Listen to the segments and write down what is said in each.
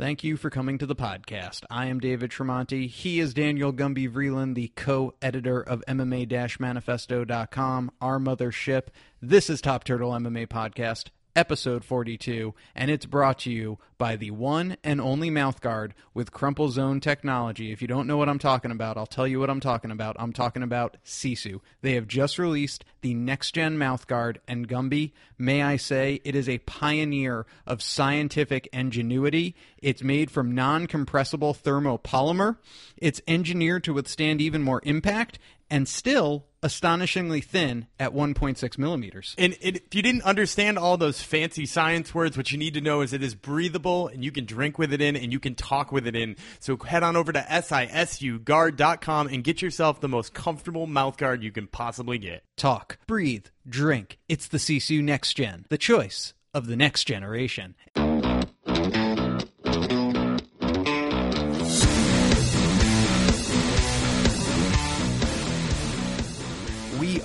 Thank you for coming to the podcast. I am David Tremonti. He is Daniel Gumby Vreeland, the co editor of MMA manifesto.com, our mothership. This is Top Turtle MMA Podcast episode 42, and it's brought to you by the one and only mouthguard with Crumple Zone technology. If you don't know what I'm talking about, I'll tell you what I'm talking about. I'm talking about Sisu. They have just released the next gen mouthguard, and Gumby, may I say, it is a pioneer of scientific ingenuity. It's made from non compressible thermopolymer, it's engineered to withstand even more impact, and still astonishingly thin at 1.6 millimeters. And it, if you didn't understand all those fancy science words, what you need to know is it is breathable and you can drink with it in and you can talk with it in. So head on over to sisuguard.com and get yourself the most comfortable mouth guard you can possibly get. Talk, breathe, drink. It's the Sisu Next Gen, the choice of the next generation.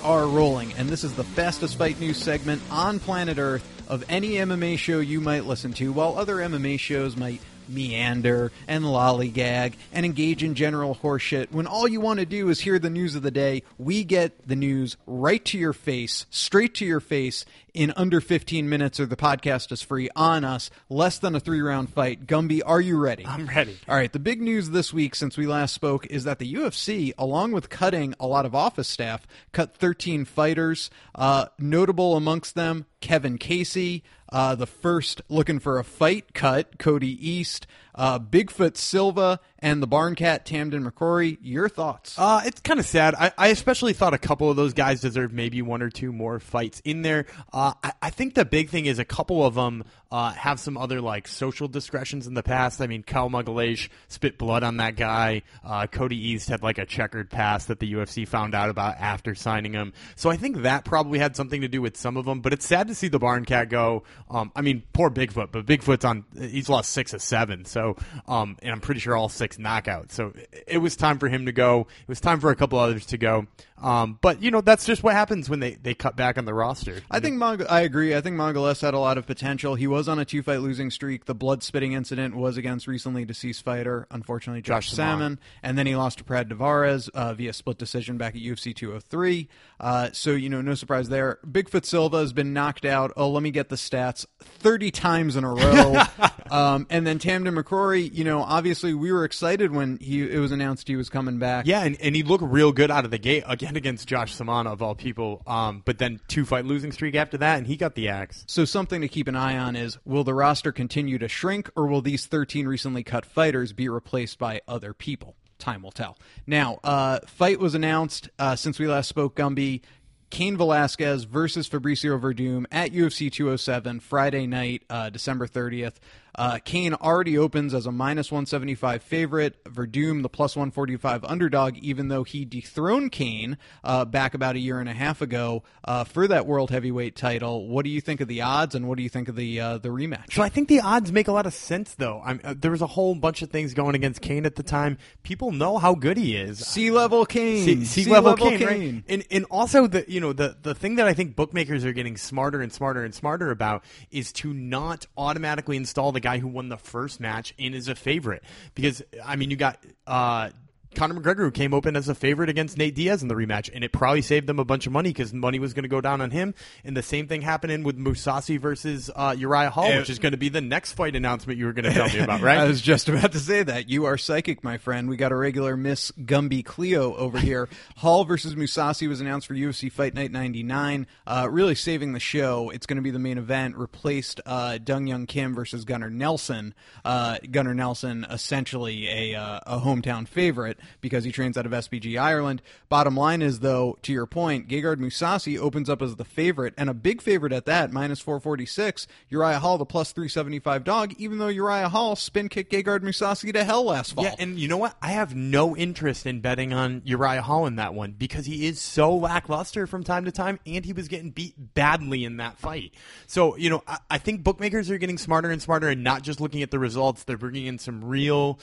Are rolling, and this is the fastest fight news segment on planet Earth of any MMA show you might listen to, while other MMA shows might meander and lollygag and engage in general horseshit when all you want to do is hear the news of the day. We get the news right to your face, straight to your face in under 15 minutes, or the podcast is free on us. Less than a three round fight. Gumby, are you ready? I'm ready. All right. The big news this week since we last spoke is that the UFC, along with cutting a lot of office staff, cut 13 fighters. Uh, notable amongst them, Kevin Casey, uh, the first looking for a fight cut, Cody East, uh, Bigfoot Silva, and the Barn Cat Tamdan McCrory. Your thoughts? Uh, it's kind of sad. I, I especially thought a couple of those guys deserved maybe one or two more fights in there. Uh, I, I think the big thing is a couple of them uh, have some other like social discretions in the past. I mean, Caio Magalhaes spit blood on that guy. Uh, Cody East had like a checkered past that the UFC found out about after signing him. So I think that probably had something to do with some of them. But it's sad to see the Barn Cat go. Um, I mean, poor Bigfoot, but Bigfoot's on. He's lost six of seven. So, um, and I'm pretty sure all six knockouts. So it was time for him to go. It was time for a couple others to go. Um, but you know that's just what happens when they, they cut back on the roster. I think Mong- I agree. I think Magalhaes had a lot of potential. He was on a two fight losing streak. The blood spitting incident was against recently deceased fighter, unfortunately Josh, Josh Samman, and then he lost to Brad Tavares uh, via split decision back at UFC 203. Uh, so you know, no surprise there. Bigfoot Silva has been knocked out. Oh, let me get the stats: thirty times in a row. um, and then Tamdan McCrory. You know, obviously we were excited when he it was announced he was coming back. Yeah, and, and he looked real good out of the gate again against Josh Samman of all people. Um, but then two fight losing streak after that, and he got the axe. So something to keep an eye on is will the roster continue to shrink or will these 13 recently cut fighters be replaced by other people? Time will tell. Now, uh, fight was announced uh, since we last spoke, Gumby. Cain Velasquez versus Fabricio Werdum at UFC 207 Friday night, uh, December 30th. Uh, Cain already opens as a minus 175 favorite. Werdum, the plus 145 underdog, even though he dethroned Cain uh, back about a year and a half ago uh, for that world heavyweight title. What do you think of the odds, and what do you think of the uh, the rematch? So I think the odds make a lot of sense, though. I'm, uh, there was a whole bunch of things going against Cain at the time. People know how good he is. Sea level Cain, Sea, level, Cain, right? And and also the you know the the thing that I think bookmakers are getting smarter and smarter and smarter about is to not automatically install the guy who won the first match and is a favorite. Because I mean you got uh Conor McGregor who came open as a favorite against Nate Diaz in the rematch, and it probably saved them a bunch of money because money was going to go down on him. And the same thing happening with Mousasi versus uh, Uriah Hall, Eh, which is going to be the next fight announcement you were going to tell me about, right? I was just about to say that. You are psychic, my friend. We got a regular Miss Gumby Cleo over here. Hall versus Mousasi was announced for UFC Fight Night 99, uh, really saving the show. It's going to be the main event, replaced uh, Dong Hyun Kim versus Gunnar Nelson. Uh, Gunnar Nelson, essentially a, uh, a hometown favorite because he trains out of SBG Ireland. Bottom line is, though, to your point, Gegard Mousasi opens up as the favorite, and a big favorite at that, minus 446. Uriah Hall, the plus 375 dog, even though Uriah Hall spin kicked Gegard Mousasi to hell last fall. Yeah, and you know what? I have no interest in betting on Uriah Hall in that one because he is so lackluster from time to time, and he was getting beat badly in that fight. So, you know, I, I think bookmakers are getting smarter and smarter and not just looking at the results. They're bringing in some real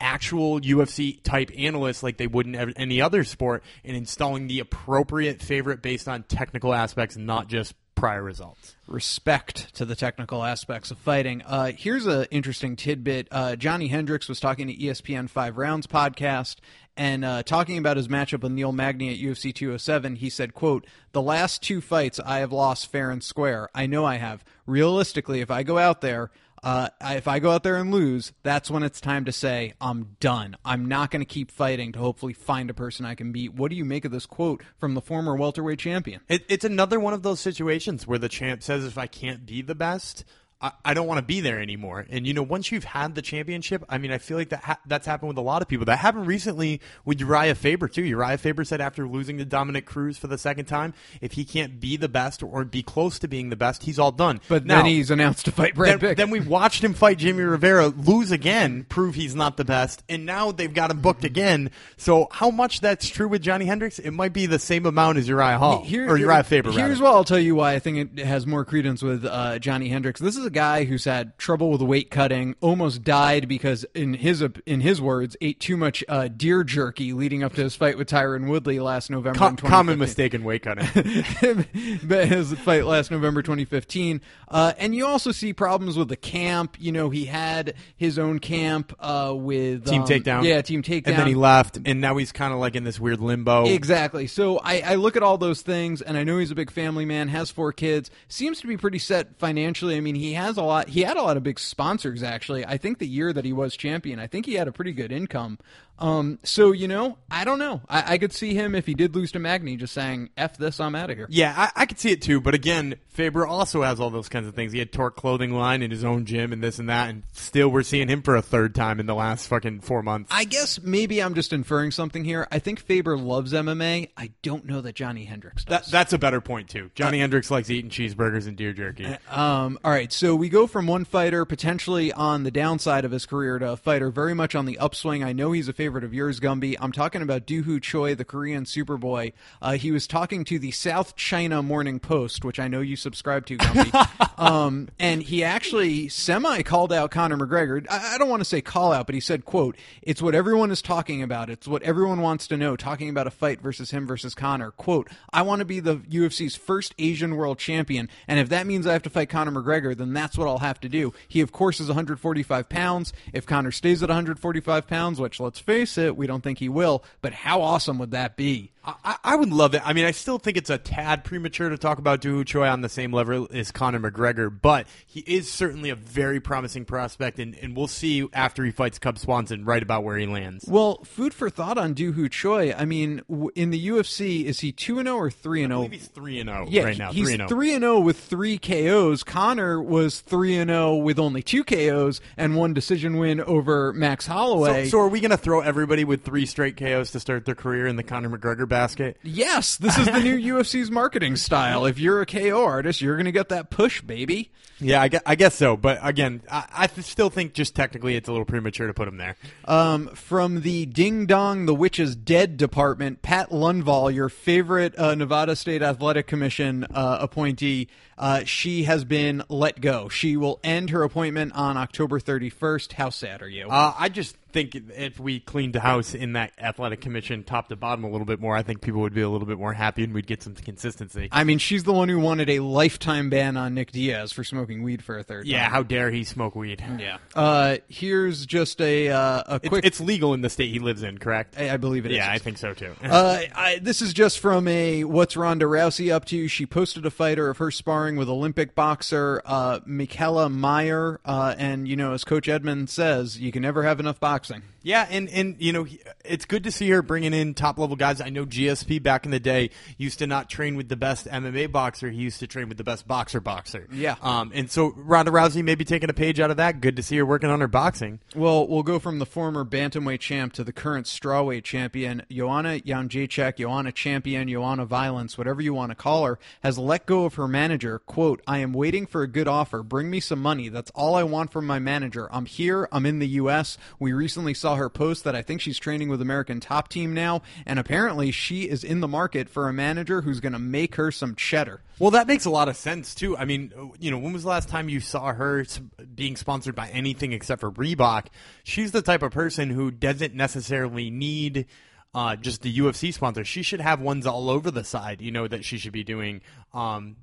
actual UFC type analysts like they would in any other sport and installing the appropriate favorite based on technical aspects, not just prior results. respect to the technical aspects of fighting. Uh, here's an interesting tidbit. Uh, Johnny Hendricks was talking to ESPN Five Rounds podcast and uh, talking about his matchup with Neil Magny at UFC 207. He said, "quote The last two fights I have lost fair and square. I know I have. Realistically, if I go out there." Uh, if I go out there and lose, that's when it's time to say I'm done. I'm not going to keep fighting to hopefully find a person I can beat. What do you make of this quote from the former welterweight champion? It, it's another one of those situations where the champ says, if I can't be the best, I, I don't want to be there anymore. And, you know, once you've had the championship, I mean, I feel like that ha- that's happened with a lot of people. That happened recently with Uriah Faber, too. Uriah Faber said after losing to Dominick Cruz for the second time, if he can't be the best or be close to being the best, he's all done. But now, then he's announced to fight Brad then, then we watched him fight Jimmy Rivera, lose again, prove he's not the best, and now they've got him booked again. So how much that's true with Johnny Hendricks? It might be the same amount as Uriah Hall Here- or Uriah Faber. Here's rather. what I'll tell you why I think it has more credence with uh, Johnny Hendricks. This is a guy who's had trouble with weight cutting, almost died because, in his in his words, ate too much uh, deer jerky leading up to his fight with Tyron Woodley last November. Co- in common 2015. mistake in weight cutting. but his fight last November 2015. Uh, and you also see problems with the camp. You know, he had his own camp uh, with Team um, takedown. Yeah, team takedown. and then he left, and now he's kind of like in this weird limbo. Exactly. So I, I look at all those things, and I know he's a big family man, has four kids, seems to be pretty set financially. I mean, he has a lot. He had a lot of big sponsors actually. I think the year that he was champion, I think he had a pretty good income. Um, so you know, I don't know. I, I could see him if he did lose to Magny, just saying "f this, I'm out of here." Yeah, I, I could see it too. But again, Faber also has all those kinds of things. He had Torque clothing line in his own gym and this and that, and still we're seeing him for a third time in the last fucking four months. I guess maybe I'm just inferring something here. I think Faber loves MMA. I don't know that Johnny Hendricks does. that, that's a better point too. Johnny Hendricks likes eating cheeseburgers and deer jerky. Um, all right, so we go from one fighter potentially on the downside of his career to a fighter very much on the upswing. I know he's a favorite of yours, Gumby. I'm talking about Doo Ho Choi, the Korean Superboy. Uh, he was talking to the South China Morning Post, which I know you subscribe to, Gumby. um, and he actually semi called out Conor McGregor. I, I don't want to say call out, but he said, "quote It's what everyone is talking about. It's what everyone wants to know. Talking about a fight versus him versus Conor. Quote: I want to be the UFC's first Asian world champion, and if that means I have to fight Conor McGregor, then that's what I'll have to do. He, of course, is 145 pounds. If Conor stays at 145 pounds, which let's face it, we don't think he will, but how awesome would that be? I, I would love it. I mean, I still think it's a tad premature to talk about Doo Ho Choi on the same level as Conor McGregor, but he is certainly a very promising prospect, and, and we'll see after he fights Cub Swanson right about where he lands. Well, food for thought on Doo Ho Choi. I mean, w- in the UFC, is he 2 and 0 or 3 and oh? I 0? believe he's three and zero Yeah, right now. he's Three and oh. zero. three and zero with three KOs. Conor was three and zero with only two KOs and one decision win over Max Holloway. So, so are we going to throw everybody with three straight KOs to start their career in the Conor McGregor basket? yes, this is the new UFC's marketing style. If you're a KO artist, you're going to get that push, baby. Yeah, I guess, I guess so. But again, I, I still think just technically it's a little premature to put him there. Um, from the Ding Dong, the Witch is Dead department, Pat Lundvall, your favorite uh, Nevada State Athletic Commission uh, appointee, uh, she has been let go. She will end her appointment on October 31st. How sad are you? Uh, I just think if we cleaned the house in that athletic commission top to bottom a little bit more, I think people would be a little bit more happy and we'd get some consistency. I mean, she's the one who wanted a lifetime ban on Nick Diaz for smoking weed for a third Yeah, time. how dare he smoke weed? Yeah. Uh, here's just a uh, a It's, quick. it's legal in the state he lives in, correct? I I believe it is. yeah, I think so too. Uh, I, this is just from a what's Ronda Rousey up to. She posted a fighter of her sparring with Olympic boxer uh, Mikaela Mayer, uh, and you know, as Coach Edmond says, you can never have enough boxing. Yeah, and and you know it's good to see her bringing in top level guys. I know GSP back in the day used to not train with the best MMA boxer; he used to train with the best boxer boxer. Yeah. Um, and so Ronda Rousey may be taking a page out of that. Good to see her working on her boxing. Well, we'll go from the former bantamweight champ to the current strawweight champion. Joanna Jędrzejczyk, Joanna Champion, Joanna Violence, whatever you want to call her, has let go of her manager. Quote, I am waiting for a good offer. Bring me some money. That's all I want from my manager. I'm here. I'm in the U.S. We recently saw her post that I think she's training with American Top Team now, and apparently she is in the market for a manager who's going to make her some cheddar. Well, that makes a lot of sense too. I mean, you know, when was the last time you saw her being sponsored by anything except for Reebok? She's the type of person who doesn't necessarily need uh, just the UFC sponsor. She should have ones all over the side, you know, that she should be doing. Um,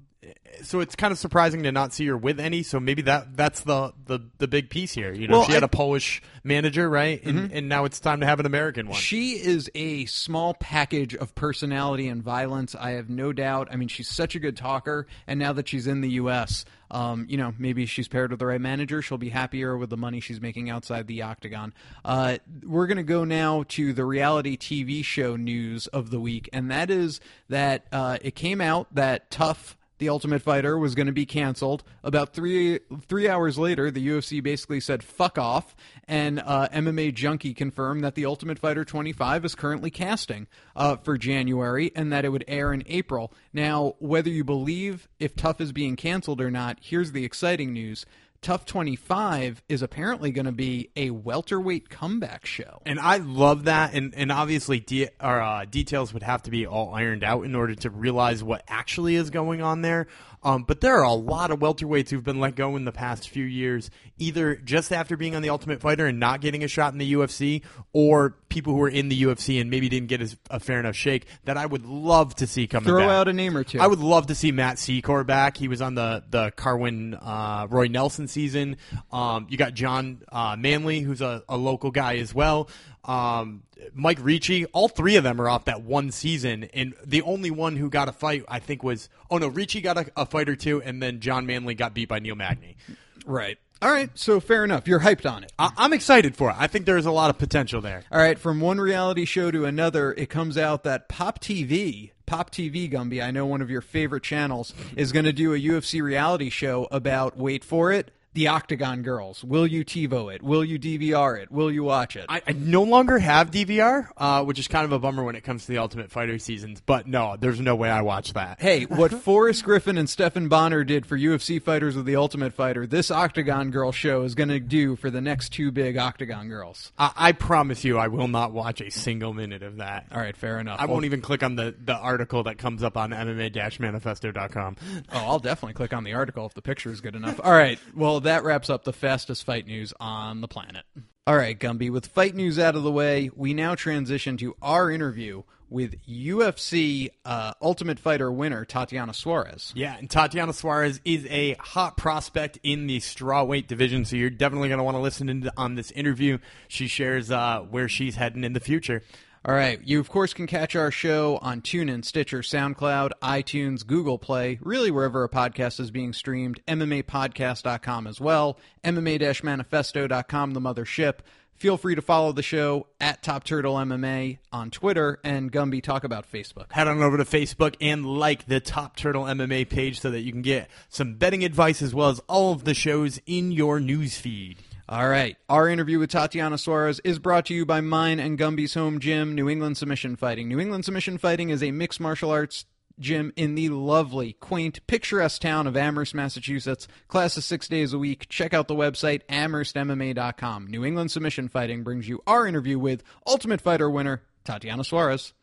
so it's kind of surprising to not see her with any. So maybe that that's the the, the big piece here. You know, Well, she had I- a Polish manager, right? And, and now it's time to have an American one. She is a small package of personality and violence. I have no doubt. I mean, she's such a good talker, and now that she's in the U.S., um, you know, maybe she's paired with the right manager. She'll be happier with the money she's making outside the octagon. Uh, we're going to go now to the reality TV show news of the week, and that is that uh, it came out that Tough the Ultimate Fighter was going to be canceled. About three three hours later, the UFC basically said "fuck off," and uh, MMA Junkie confirmed that the Ultimate Fighter 25 is currently casting uh, for January, and that it would air in April. Now, whether you believe if Tough is being canceled or not, here's the exciting news. Tough 25 is apparently going to be a welterweight comeback show. And I love that, and and obviously de- uh, details would have to be all ironed out in order to realize what actually is going on there. Um, but there are a lot of welterweights who've been let go in the past few years, either just after being on the Ultimate Fighter and not getting a shot in the UFC, or people who were in the UFC and maybe didn't get a fair enough shake that I would love to see coming Throw back. out a name or two. I would love to see Matt Secor back. He was on the the Carwin uh, Roy Nelson season. Um, you got John uh, Manley, who's a, a local guy as well. Um, Mike Ricci. All three of them are off that one season, and the only one who got a fight, I think, was oh no, Ricci got a, a fight or two, and then John Manley got beat by Neil Magny. Right. All right. So fair enough. You're hyped on it. I, I'm excited for it. I think there's a lot of potential there. All right, from one reality show to another, it comes out that Pop TV, Pop TV Gumby, I know one of your favorite channels, is going to do a UFC reality show about, wait for it, the Octagon Girls. Will you TiVo it? Will you DVR it? Will you watch it? I, I no longer have DVR, uh, which is kind of a bummer when it comes to the Ultimate Fighter seasons. But no, there's no way I watch that. Hey, what Forrest Griffin and Stephan Bonnar did for UFC fighters with the Ultimate Fighter, this Octagon Girl show is going to do for the next two big Octagon Girls. I, I promise you, I will not watch a single minute of that. All right, fair enough. I won't even click on the, the article that comes up on MMA-manifesto.com. Oh, I'll definitely click on the article if the picture is good enough. All right. Well, that wraps up the fastest fight news on the planet. All right, Gumby, with fight news out of the way, we now transition to our interview with UFC uh, Ultimate Fighter winner Tatiana Suarez. Yeah, and Tatiana Suarez is a hot prospect in the strawweight division, so you're definitely going to want to listen in on this interview. She shares uh, where she's heading in the future. All right. You, of course, can catch our show on TuneIn, Stitcher, SoundCloud, iTunes, Google Play, really wherever a podcast is being streamed, MMApodcast.com as well, MMA-manifesto.com, the mothership. Feel free to follow the show at Top Turtle MMA on Twitter and Gumby Talk About Facebook. Head on over to Facebook and like the Top Turtle MMA page so that you can get some betting advice as well as all of the shows in your news feed. All right. Our interview with Tatiana Suarez is brought to you by mine and Gumby's home gym, New England Submission Fighting. New England Submission Fighting is a mixed martial arts gym in the lovely, quaint, picturesque town of Amherst, Massachusetts. Classes six days a week. Check out the website, amherstmma.com. New England Submission Fighting brings you our interview with Ultimate Fighter winner, Tatiana Suarez.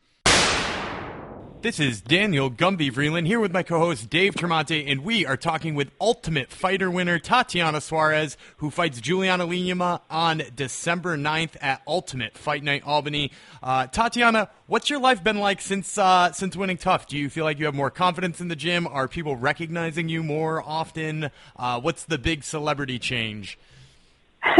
This is Daniel Gumby Vreeland here with my co-host Dave Tremonte, and we are talking with Ultimate Fighter winner Tatiana Suarez, who fights Juliana Lima on December 9th at Ultimate Fight Night Albany. Uh, Tatiana, what's your life been like since uh, since winning Tough? Do you feel like you have more confidence in the gym? Are people recognizing you more often? Uh, what's the big celebrity change?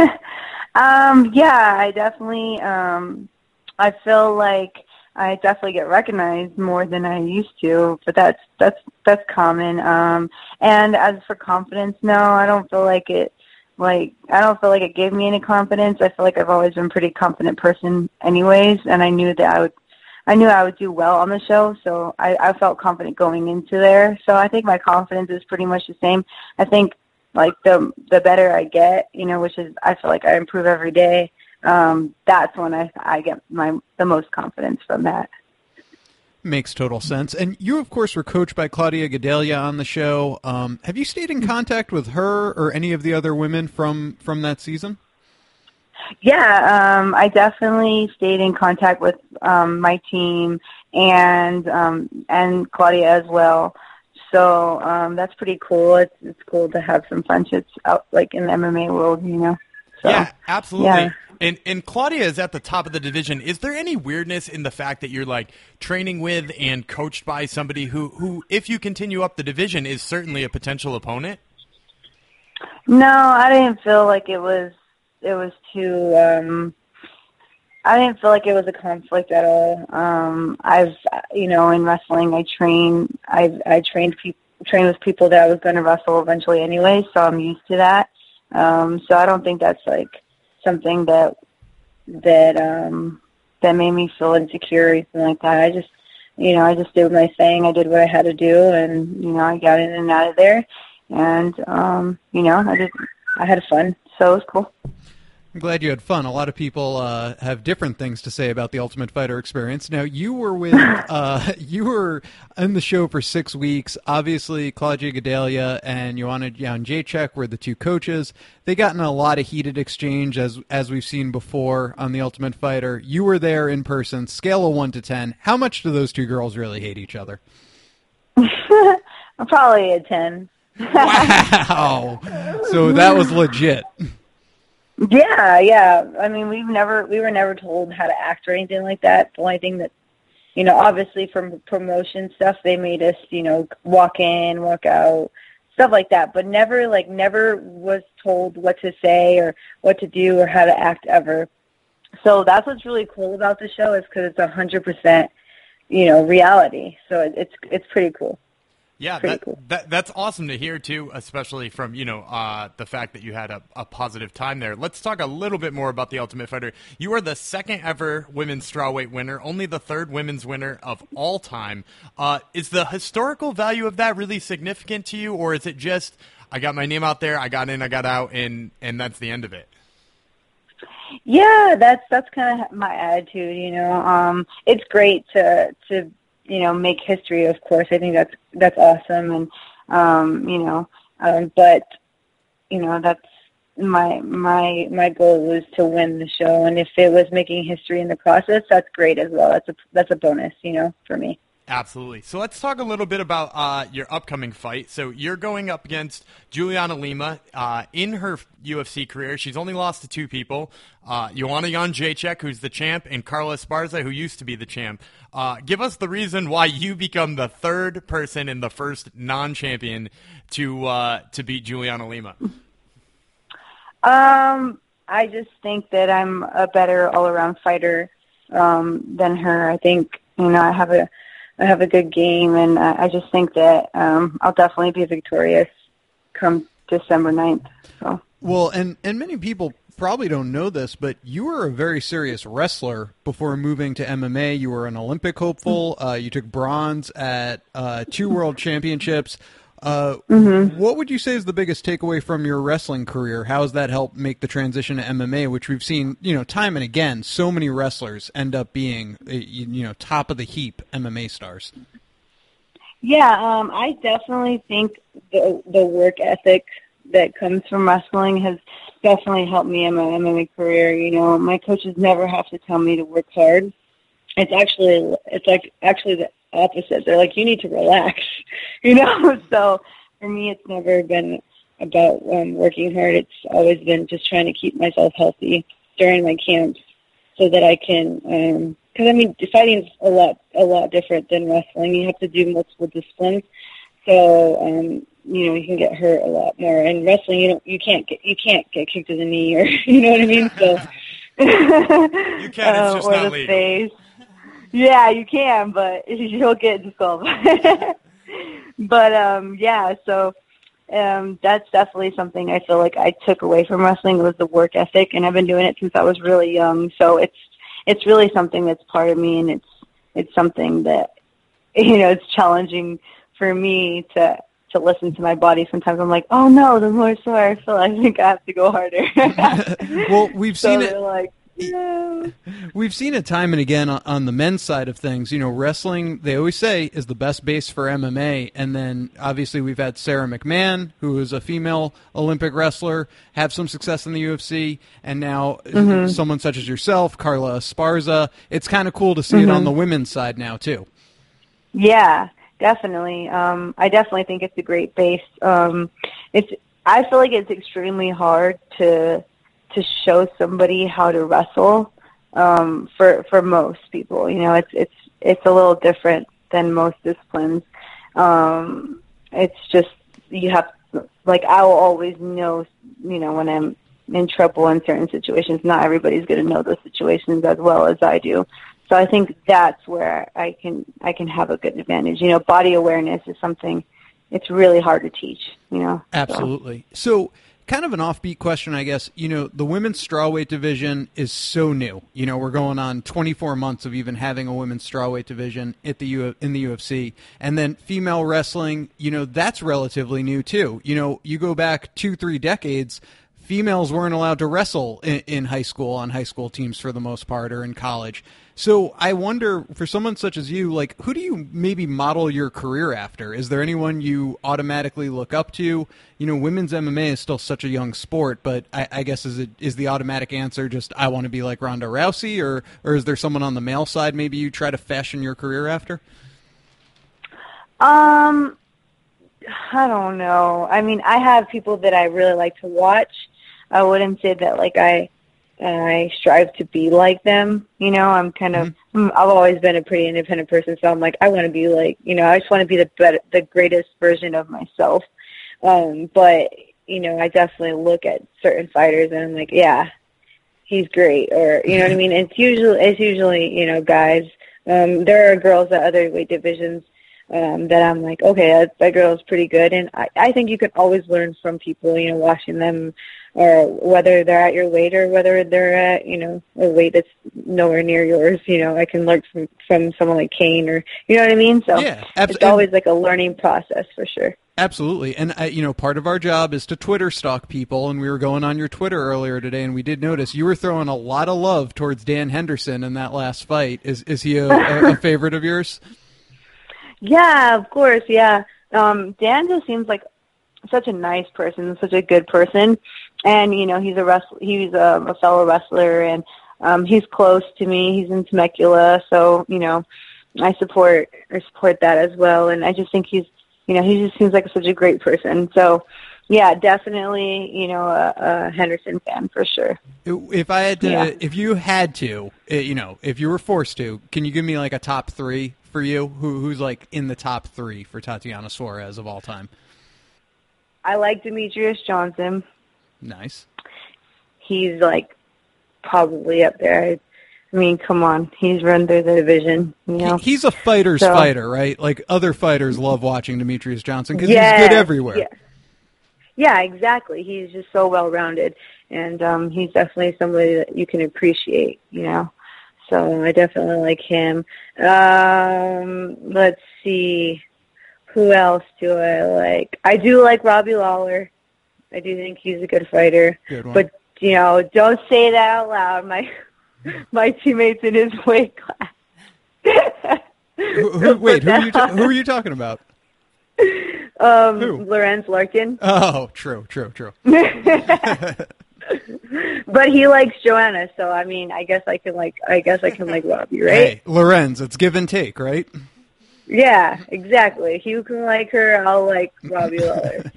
Um, yeah, I definitely um I feel like I definitely get recognized more than I used to, but that's that's that's common. Um and as for confidence, no, I don't feel like it like I don't feel like it gave me any confidence. I feel like I've always been a pretty confident person anyways and I knew that I would I knew I would do well on the show, so I, I felt confident going into there. So I think my confidence is pretty much the same. I think like the the better I get, you know, which is I feel like I improve every day. Um, that's when I I get my the most confidence from that. Makes total sense. And you, of course, were coached by Claudia Gadelha on the show. Um, have you stayed in contact with her or any of the other women from from that season? Yeah, um, I definitely stayed in contact with um, my team and um, and Claudia as well. So um, that's pretty cool. It's it's cool to have some friendships out like in the MMA world, you know. So, yeah, absolutely. yeah. And and Claudia is at the top of the division. Is there any weirdness in the fact that you're like training with and coached by somebody who who if you continue up the division is certainly a potential opponent? No, I didn't feel like it was it was too um I didn't feel like it was a conflict at all. Um I've you know, in wrestling I train I I trained people train with people that I was going to wrestle eventually anyway, so I'm used to that. Um so I don't think that's like something that that um that made me feel insecure or anything like that. I just you know, I just did my thing. I did what I had to do and you know, I got in and out of there and um, you know, I just I had fun, so it was cool. I'm glad you had fun. A lot of people uh, have different things to say about the Ultimate Fighter experience. Now, you were with uh, you were in the show for six weeks. Obviously, Claudia Gadelha and Joanna Jędrzejczyk were the two coaches. They got in a lot of heated exchange, as as we've seen before on the Ultimate Fighter. You were there in person. Scale of one to ten, how much do those two girls really hate each other? Probably a ten. wow. So that was legit. Yeah, yeah. I mean, we've never we were never told how to act or anything like that. The only thing that you know, obviously from promotion stuff, they made us, you know, walk in, walk out, stuff like that, but never like never was told what to say or what to do or how to act ever. So that's what's really cool about the show is because it's a hundred percent, you know, reality. So it's it's pretty cool. Yeah, that, cool. that, that's awesome to hear too, especially from you know uh, the fact that you had a, a, positive time there. Let's talk a little bit more about the Ultimate Fighter. You are the second ever women's strawweight winner, only the third women's winner of all time. Uh, is the historical value of that really significant to you, or is it just I got my name out there, I got in, I got out, and and that's the end of it? Yeah, that's that's kind of my attitude. You know, um, it's great to to you know make history. Of course, I think that's that's awesome, and um, you know, um, but you know that's my my my goal was to win the show, and if it was making history in the process, that's great as well. That's a that's a bonus, you know, for me. Absolutely. So let's talk a little bit about uh, your upcoming fight. So you're going up against Juliana Lima uh, in her UFC career. She's only lost to two people: uh, Joanna Jędrzejczyk, who's the champ, and Carla Esparza, who used to be the champ. Uh, give us the reason why you become the third person and the first non-champion to uh, to beat Juliana Lima. Um, I just think that I'm a better all-around fighter um, than her. I think you know I have a have a good game, and I just think that um, I'll definitely be victorious come December 9th. So. Well, and and many people probably don't know this, but you were a very serious wrestler before moving to MMA. You were an Olympic hopeful. Uh, you took bronze at uh, two world championships. Uh, mm-hmm. What would you say is the biggest takeaway from your wrestling career? How has that helped make the transition to MMA, which we've seen, you know, time and again, so many wrestlers end up being, uh, you know, top of the heap MMA stars. Yeah, um, I definitely think the the work ethic that comes from wrestling has definitely helped me in my MMA career. You know, my coaches never have to tell me to work hard. It's actually it's like actually the opposite. They're like, you need to relax, you know. so for me, it's never been about um, working hard. It's always been just trying to keep myself healthy during my camps, so that I can. Because um, I mean, fighting is a lot a lot different than wrestling. You have to do multiple disciplines, so um, you know you can get hurt a lot more. And wrestling, you don't you can't get you can't get kicked in the knee or you know what I mean. So you can. It's uh, just uh, or not the legal. face. Yeah, you can, but you'll get disqualified. but um yeah, so um that's definitely something I feel like I took away from wrestling was the work ethic and I've been doing it since I was really young. So it's it's really something that's part of me and it's it's something that you know, it's challenging for me to to listen to my body. Sometimes I'm like, oh no, the more sore I feel, I think I have to go harder. well, we've so seen it. Like, no. We've seen it time and again on the men's side of things. You know, wrestling, they always say, is the best base for MMA. And then obviously we've had Sara McMann, who is a female Olympic wrestler, have some success in the UFC. And now mm-hmm. someone such as yourself, Carla Esparza. It's kind of cool to see mm-hmm. it on mm-hmm. the women's side now, too. Yeah, definitely. Um, I definitely think it's a great base. Um, it's I feel like it's extremely hard to to show somebody how to wrestle um, for for most people. You know, it's it's it's a little different than most disciplines. Um, it's just you have like I will always know, you know, when I'm in trouble in certain situations. Not everybody's going to know those situations as well as I do. So I think that's where I can I can have a good advantage. You know, body awareness is something it's really hard to teach. You know, absolutely. So. so kind of an offbeat question, I guess. You know, the women's strawweight division is so new. You know, we're going on 24 months of even having a women's strawweight division at the U- in the UFC, and then female wrestling. You know, that's relatively new too. You know, you go back two, three decades females weren't allowed to wrestle in, in, high school on high school teams for the most part or in college. So I wonder for someone such as you, like who do you maybe model your career after? Is there anyone you automatically look up to? You know, women's MMA is still such a young sport, but I, I guess is it is the automatic answer just I want to be like Ronda Rousey, or or is there someone on the male side maybe you try to fashion your career after? Um, I don't know. I mean, I have people that I really like to watch I wouldn't say that like I I strive to be like them. You know, I'm kind of mm-hmm. I've always been a pretty independent person, so I'm like I want to be like you know I just want to be the better, the greatest version of myself. Um, but you know, I definitely look at certain fighters and I'm like, yeah, he's great, or you know what I mean. It's usually it's usually you know guys. Um, there are girls at other weight divisions um, that I'm like, okay, that, that girl is pretty good, and I, I think you can always learn from people. You know, watching them or whether they're at your weight or whether they're at you know a weight that's nowhere near yours you know i can learn from from someone like Cain or you know what i mean so yeah, it's always like a learning process for sure Absolutely. And, you know, part of our job is to Twitter stalk people. And we were going on your Twitter earlier today, and we did notice you were throwing a lot of love towards Dan Henderson in that last fight. Is, is he a, a, a favorite of yours? Yeah, of course. Yeah. Um, Dan just seems like such a nice person, such a good person and you know he's a wrestler. He's a, a fellow wrestler, and um, he's close to me. He's in Temecula, so you know I support I support that as well. And I just think he's you know he just seems like such a great person. So yeah, definitely you know a, a Henderson fan for sure. If I had to, yeah. if you had to, eh, you know, if you were forced to, can you give me like a top three for you? Who who's like in the top three for Tatiana Suarez of all time? I like Demetrious Johnson. Nice. He's like probably up there. I mean, come on, he's run through the division. You know, he's a fighter's so, fighter, right? Like other fighters love watching Demetrious Johnson because he's good everywhere. Yeah. yeah, exactly. He's just so well rounded, and um, he's definitely somebody that you can appreciate. You know, so I definitely like him. Um, let's see, who else do I like? I do like Robbie Lawler. I do think he's a good fighter. Good one. But you know, don't say that out loud. My my teammates in his weight class. who, who, wait, who are, you ta- who are you talking about? Um, who? Lorenz Larkin. Oh, true, true, true. but he likes Joanna, so I mean, I guess I can like, I guess I can like Robbie, right? Hey, Lorenz, it's give and take, right? Yeah, exactly. You can like her, I'll like Robbie Lawler.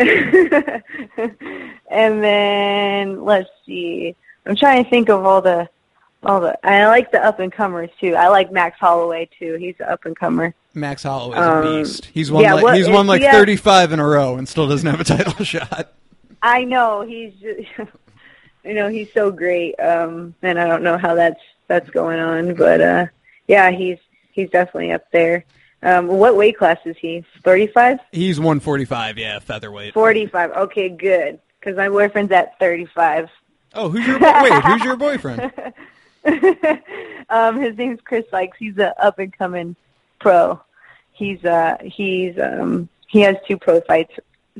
and then let's see. I'm trying to think of all the all the. I like the up and comers too. I like Max Holloway too. He's an up and comer. Max Holloway's um, a beast. He's won yeah, like what, he's won like 35 in a row and still doesn't have a title shot. I know he's just, you know he's so great. Um, and I don't know how that's that's going on, but uh, yeah, he's he's definitely up there. Um, what weight class is he? 35? He's 145, yeah, featherweight. 45. Okay, good. Because my boyfriend's at 35. Oh, who's your wait? Who's your boyfriend? um, his name's Chris Sykes. He's an up and coming pro. He's uh he's um he has two pro fights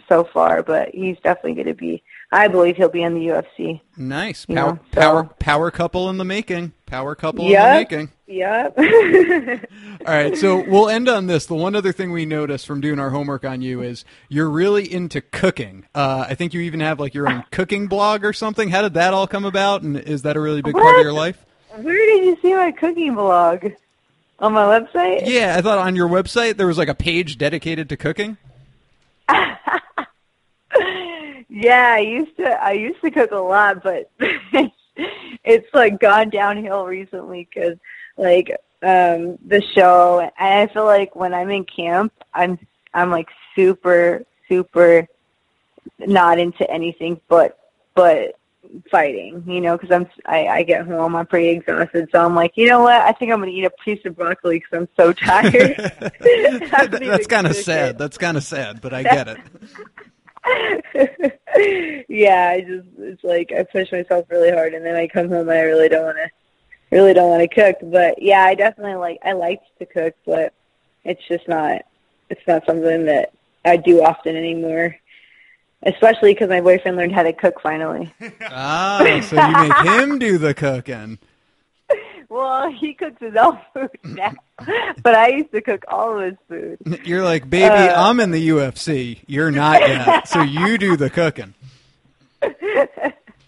so far, but he's definitely going to be. I believe he'll be in the UFC. Nice power know, so. power power couple in the making. Power couple yep, in the making. Yep. All right, so we'll end on this. The one other thing we noticed from doing our homework on you is you're really into cooking. Uh, I think you even have like your own cooking blog or something. How did that all come about, and is that a really big what? part of your life? Where did you see my cooking blog? On my website? Yeah, I thought on your website there was like a page dedicated to cooking. Yeah, I used to. I used to cook a lot, but it's like gone downhill recently because like um the show. And I feel like when I'm in camp, I'm I'm like super super not into anything but but fighting, you know, because I'm I, I get home, I'm pretty exhausted, so I'm like, you know what? I think I'm gonna eat a piece of broccoli because I'm so tired. That's kind of sad. That's kind of sad, but I get it. yeah, I just it's like I push myself really hard, and then I come home and I really don't want to, really don't want to cook. But yeah, I definitely like I liked to cook, but it's just not it's not something that I do often anymore. Especially because my boyfriend learned how to cook finally. ah, so you make him do the cooking. Well, he cooks his own food now, but I used to cook all of his food. You're like, baby, uh, I'm in the UFC. You're not yet, so you do the cooking.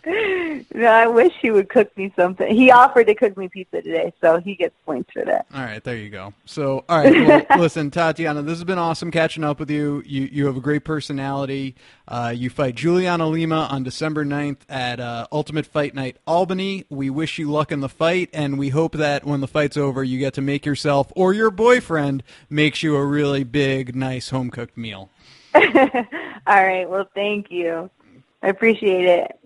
No, I wish he would cook me something. He offered to cook me pizza today, so he gets points for that. All right, there you go. So, all right, well, listen, Tatiana, this has been awesome catching up with you. You you have a great personality. Uh, you fight Juliana Lima on December 9th at uh, Ultimate Fight Night Albany. We wish you luck in the fight, and we hope that when the fight's over, you get to make yourself or your boyfriend makes you a really big, nice home cooked meal. all right. Well, thank you. I appreciate it.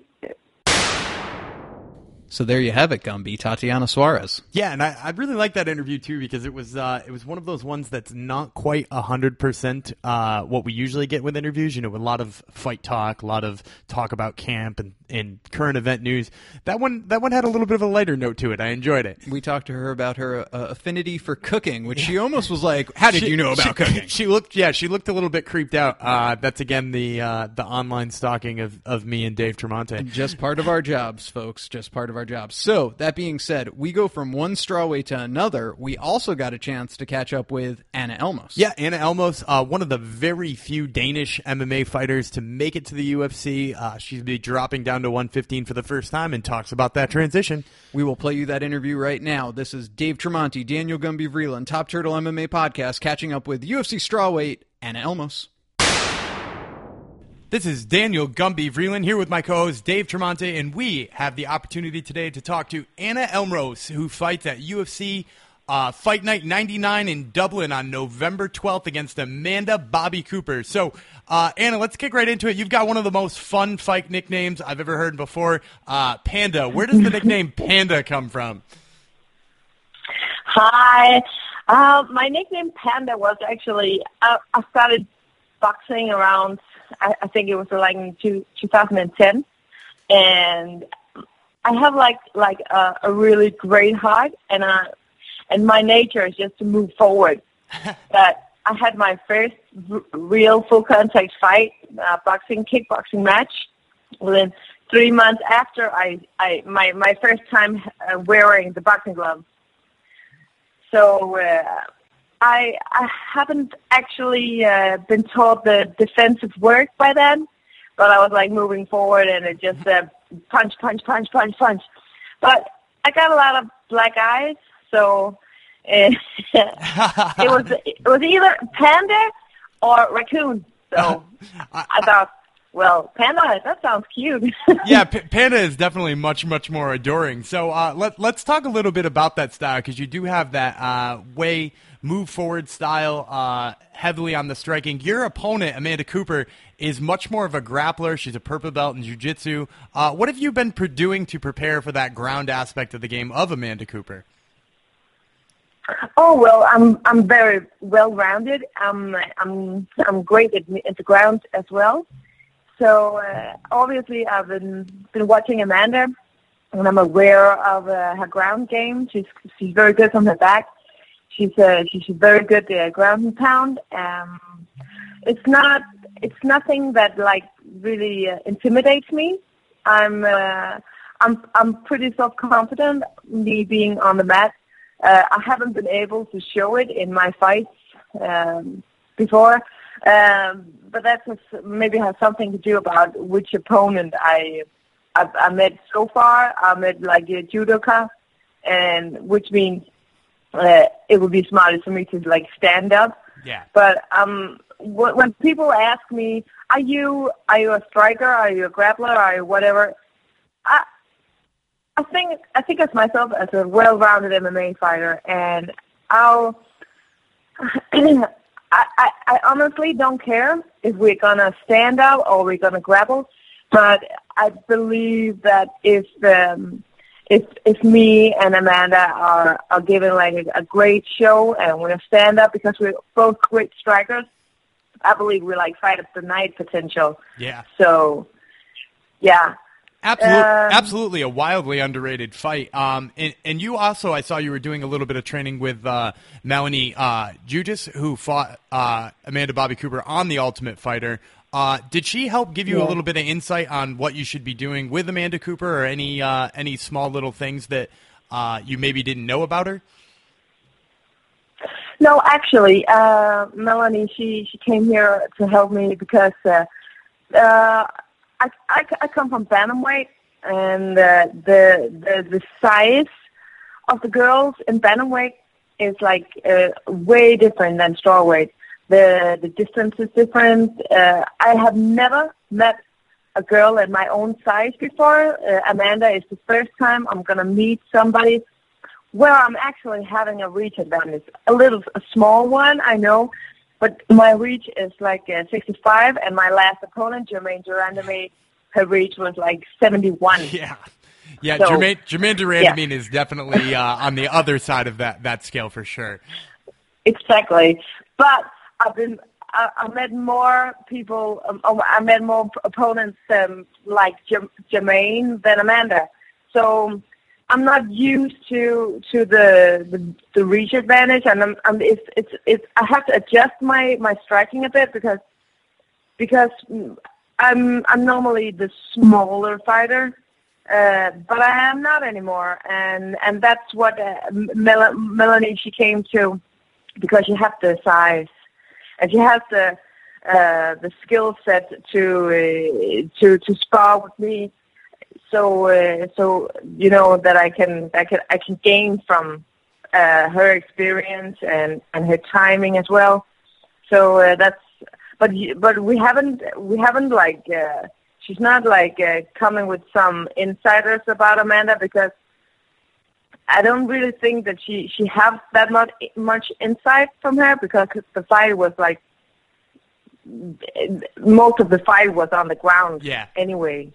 So there you have it, Gumby. Tatiana Suarez. Yeah, and I, I really like that interview too because it was uh, it was one of those ones that's not quite hundred uh, percent what we usually get with interviews. You know, a lot of fight talk, a lot of talk about camp and, and current event news. That one that one had a little bit of a lighter note to it. I enjoyed it. We talked to her about her uh, affinity for cooking, which she almost was like, "How did she, you know about she, cooking?" She looked, yeah, she looked a little bit creeped out. Uh, that's again the uh, the online stalking of, of me and Dave Tremonte. Just part of our jobs, folks. Just part of our jobs. So that being said, we go from one strawweight to another. We also got a chance to catch up with Anna Elmose. Yeah, Anna Elmose, uh, one of the very few Danish MMA fighters to make it to the UFC. Uh, she's be dropping down to 115 for the first time and talks about that transition. We will play you that interview right now. This is Dave Tremonti, Daniel Gumby Vreeland, Top Turtle MMA podcast, catching up with UFC strawweight Anna Elmose. This is Daniel Gumby Vreeland here with my co-host Dave Tremonte, and we have the opportunity today to talk to Anna Elmose, who fights at UFC uh, Fight Night 99 in Dublin on November 12th against Amanda Bobby Cooper. So, uh, Anna, let's kick right into it. You've got one of the most fun fight nicknames I've ever heard before, uh, Panda. Where does the nickname Panda come from? Hi. Uh, my nickname Panda was actually, uh, I started boxing around I, I think it was like in two, 2010, and I have like like a, a really great heart, and I and my nature is just to move forward. but I had my first r- real full contact fight, uh, boxing kickboxing match, within three months after I I my my first time uh, wearing the boxing gloves. So uh, I I haven't actually uh, been taught the defensive work by then, but I was like moving forward and it just uh, punch, punch, punch, punch, punch. But I got a lot of black eyes, so it, it was it was either panda or raccoon. So I thought well, panda, that sounds cute. yeah, P- panda is definitely much, much more adoring. So uh, let, let's talk a little bit about that style because you do have that uh, way move forward style, uh, heavily on the striking. Your opponent, Amanda Cooper, is much more of a grappler. She's a purple belt in jiu-jitsu. Uh, what have you been doing to prepare for that ground aspect of the game of Amanda Cooper? Oh well, I'm I'm very well rounded. I'm I'm I'm great at, at the ground as well. So uh, obviously, I've been been watching Amanda, and I'm aware of uh, her ground game. She's she's very good from her back. She's she's very good uh, ground pound. Um, it's not it's nothing that like really uh, intimidates me. I'm uh, I'm I'm pretty self confident. Me being on the mat, uh, I haven't been able to show it in my fights um, before. Um, but that maybe has something to do about which opponent I I, I met so far. I met like a judoka, and which means uh, it would be smarter for me to like stand up. Yeah. But I'm when people ask me, "Are you are you a striker? Are you a grappler? Are you whatever?" I I think I think of myself as a well-rounded MMA fighter, and I'll. I, I, I honestly don't care if we're gonna stand up or we're gonna grapple, but I believe that if um, if if me and Amanda are are giving like a, a great show and we're gonna stand up because we're both great strikers, I believe we like fight of the night potential. Yeah. So, yeah. Absolutely, Um, absolutely a wildly underrated fight. Um, and, and you also, I saw you were doing a little bit of training with uh, Mellony uh, Geugjes, who fought uh, Amanda Bobby Cooper on The Ultimate Fighter. Uh, did she help give you a little bit of insight on what you should be doing with Amanda Cooper, or any uh, any small little things that uh, you maybe didn't know about her? No, actually, uh, Mellony, she, she came here to help me because uh, uh, I, I, I come from bantamweight, and uh, the, the the size of the girls in bantamweight is like uh, way different than strawweight. The the distance is different. Uh, I have never met a girl at my own size before. Uh, Amanda is the first time I'm gonna meet somebody well, I'm actually having a reach advantage. A little, a small one, I know, but my reach is like uh, 65, and my last opponent, Germaine de Randamie, her reach was like 71. Yeah. Yeah, So- Germaine, Jermaine Durandamine is definitely uh, on the other side of that, that scale for sure. Exactly. But I've been, I, I met more people, um, um, I met more opponents um, like J- Germaine than Amanda. So I'm not used to to the the, the reach advantage, and I'm, I'm it's it's it's I have to adjust my my striking a bit because because I'm I'm normally the smaller fighter, uh, but I am not anymore, and and that's what uh, Mel- Mellony she came to because you have the size and she has the uh, the skill set to uh, to to spar with me. So uh, so you know that I can I can I can gain from uh, her experience and and her timing as well. So uh, that's but but we haven't we haven't like uh, she's not like uh, coming with some insiders about Amanda because I don't really think that she she has that much much insight from her because the fight was like most of the fight was on the ground. Yeah. Anyway.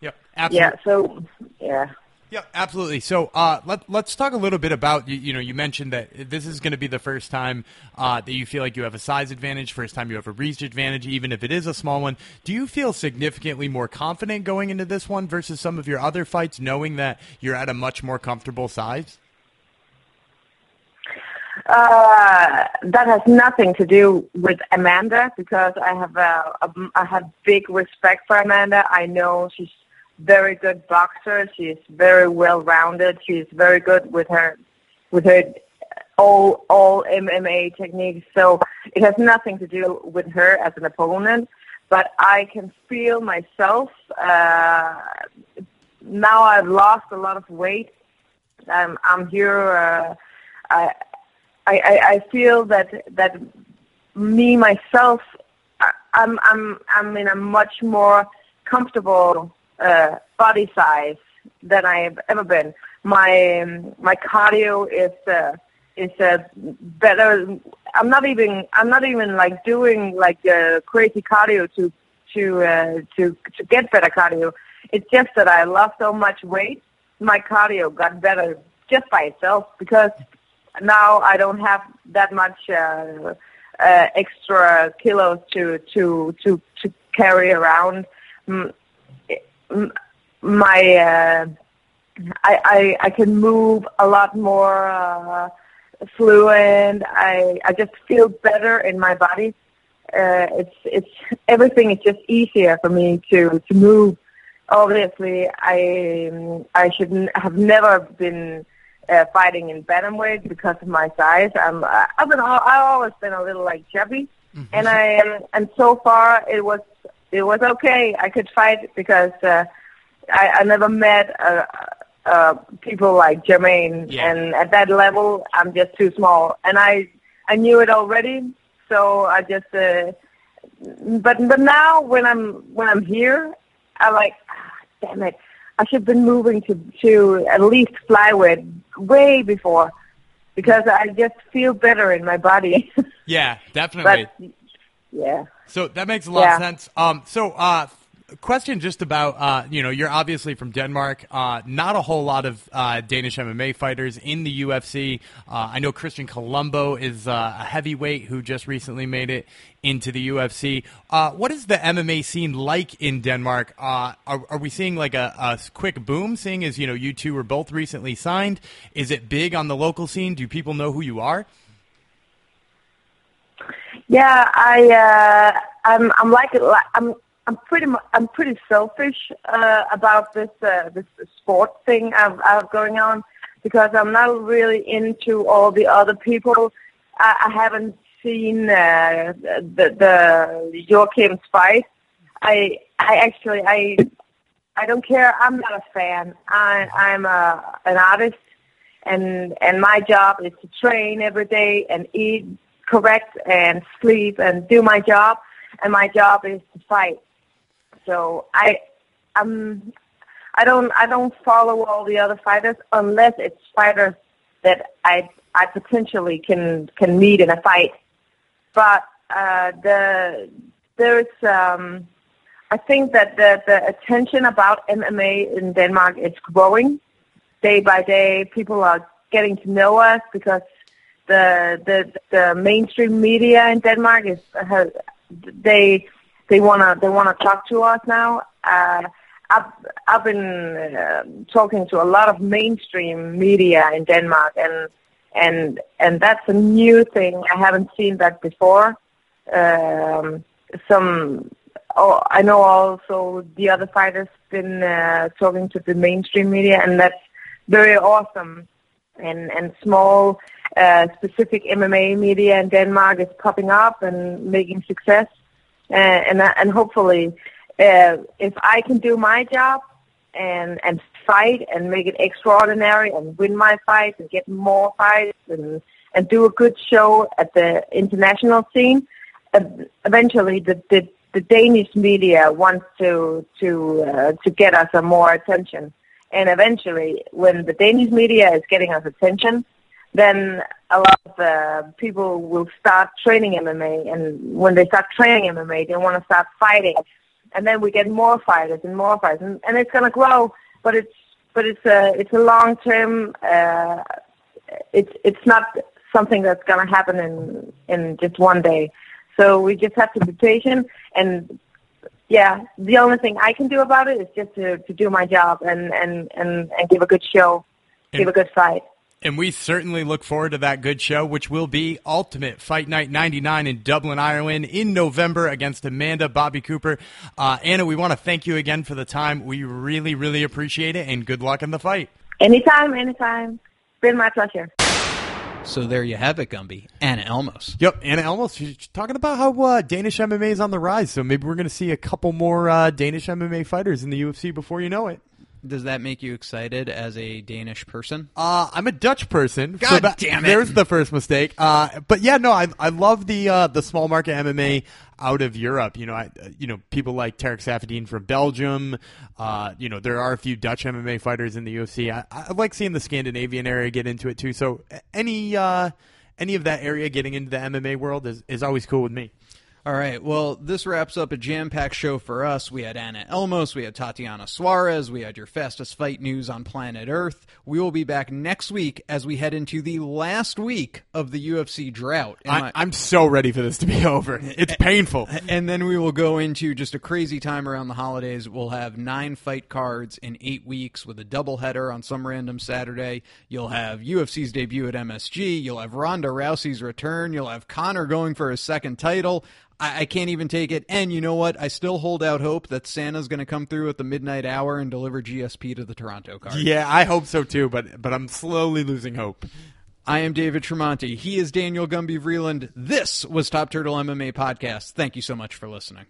Yep, absolutely. Yeah. So yeah. Yeah, absolutely. So uh, let, let's talk a little bit about you, you know you mentioned that this is going to be the first time uh, that you feel like you have a size advantage, first time you have a reach advantage, even if it is a small one. Do you feel significantly more confident going into this one versus some of your other fights, knowing that you're at a much more comfortable size? Uh, that has nothing to do with Amanda because I have a, a I have big respect for Amanda. I know she's very good boxer. She's very well rounded. She's very good with her with her all all MMA techniques. So it has nothing to do with her as an opponent. But I can feel myself. Uh, now I've lost a lot of weight. I'm I'm here. Uh, I, I I I feel that that me myself. I'm I'm I'm in a much more comfortable uh, body size than I've ever been. My um, my cardio is uh, is uh, better. I'm not even I'm not even like doing like uh, crazy cardio to to uh, to to get better cardio. It's just that I lost so much weight. My cardio got better just by itself because now I don't have that much uh, uh, extra kilos to to to to carry around. My uh, I, I I can move a lot more uh, fluent. I I just feel better in my body. Uh, it's it's everything is just easier for me to to move. Obviously, I I should n- have never been uh, fighting in bantamweight because of my size. I'm I've been I've always been a little like chubby, and I um, and so far it was it was okay. I could fight because uh, I, I never met uh, uh, people like Germaine, Yeah. and at that level, I'm just too small, and I I knew it already. so I just. Uh, but but now when I'm when I'm here, I'm like, ah, damn it, I should have been moving to to at least flyweight way before, because I just feel better in my body. Yeah, definitely. but yeah. So that makes a lot Yeah. of sense. Um, so, uh, question just about, uh, you know, you're obviously from Denmark. Uh, not a whole lot of uh, Danish MMA fighters in the UFC. Uh, I know Christian Colombo is uh, a heavyweight who just recently made it into the UFC. Uh, what is the MMA scene like in Denmark? Uh, are, are we seeing like a, a quick boom? Seeing as you know you two were both recently signed, is it big on the local scene? Do people know who you are? Yeah, I uh, I'm I'm like I'm I'm pretty I'm pretty selfish uh, about this uh, this sport thing I've, I've going on because I'm not really into all the other people. I, I haven't seen uh, the the Joachim's fight. I I actually I I don't care. I'm not a fan. I I'm a an artist, and and my job is to train every day and eat correct and sleep and do my job. And my job is to fight. So I um I don't I don't follow all the other fighters unless it's fighters that I I potentially can can meet in a fight. But uh, the there's um I think that the, the attention about MMA in Denmark is growing day by day. People are getting to know us because the the the mainstream media in Denmark is has, they they wanna they wanna talk to us now. Uh, I've I've been uh, talking to a lot of mainstream media in Denmark, and and and that's a new thing. I haven't seen that before. Um, some oh, I know also the other fighters been uh, talking to the mainstream media, and that's very awesome. And and small uh, specific MMA media in Denmark is popping up and making success, uh, and and hopefully, uh, if I can do my job and and fight and make it extraordinary and win my fights and get more fights and and do a good show at the international scene, uh, eventually the, the the Danish media wants to to uh, to get us a more attention, and eventually, when the Danish media is getting us attention, then a lot of uh, people will start training MMA, and when they start training MMA, they want to start fighting, and then we get more fighters and more fighters, and, and it's going to grow, but it's but it's a it's a long term. Uh, it's it's not something that's going to happen in in just one day. So we just have to be patient and yeah, the only thing I can do about it is just to, to do my job and, and, and, and give a good show, and, give a good fight. And we certainly look forward to that good show, which will be Ultimate Fight Night 99 in Dublin, Ireland in November against Amanda Bobby Cooper. Uh, Anna, we want to thank you again for the time. We really, really appreciate it, and good luck in the fight. Anytime, anytime. It's Been my pleasure. So there you have it, Gumby. Anna Elmose. Yep, Anna Elmose, she's talking about how uh, Danish MMA is on the rise, so maybe we're going to see a couple more uh, Danish MMA fighters in the UFC before you know it. Does that make you excited as a Danish person? Uh, I'm a Dutch person. so God that- damn it. There's the first mistake. Uh, but yeah, no, I I love the uh, the small market MMA out of Europe. You know, I you know people like Tarec Saffiedine from Belgium. Uh, you know, there are a few Dutch MMA fighters in the UFC. I, I like seeing the Scandinavian area get into it too. So any uh, any of that area getting into the MMA world is is always cool with me. All right. Well, this wraps up a jam packed show for us. We had Anna Elmose, we had Tatiana Suarez, we had your fastest fight news on planet Earth. We will be back next week as we head into the last week of the UFC drought. I, I'm so ready for this to be over. It's painful. and then we will go into just a crazy time around the holidays. We'll have nine fight cards in eight weeks with a doubleheader on some random Saturday. You'll have UFC's debut at MSG. You'll have Ronda Rousey's return. You'll have Conor going for his second title. I, I can't even take it. And you know what? I still hold out hope that Santa's going to come through at the midnight hour and deliver GSP to the Toronto card. Yeah, I hope so too. But but I'm slowly losing hope. I am David Tremonti. He is Daniel Gumby Vreeland. This was Top Turtle MMA Podcast. Thank you so much for listening.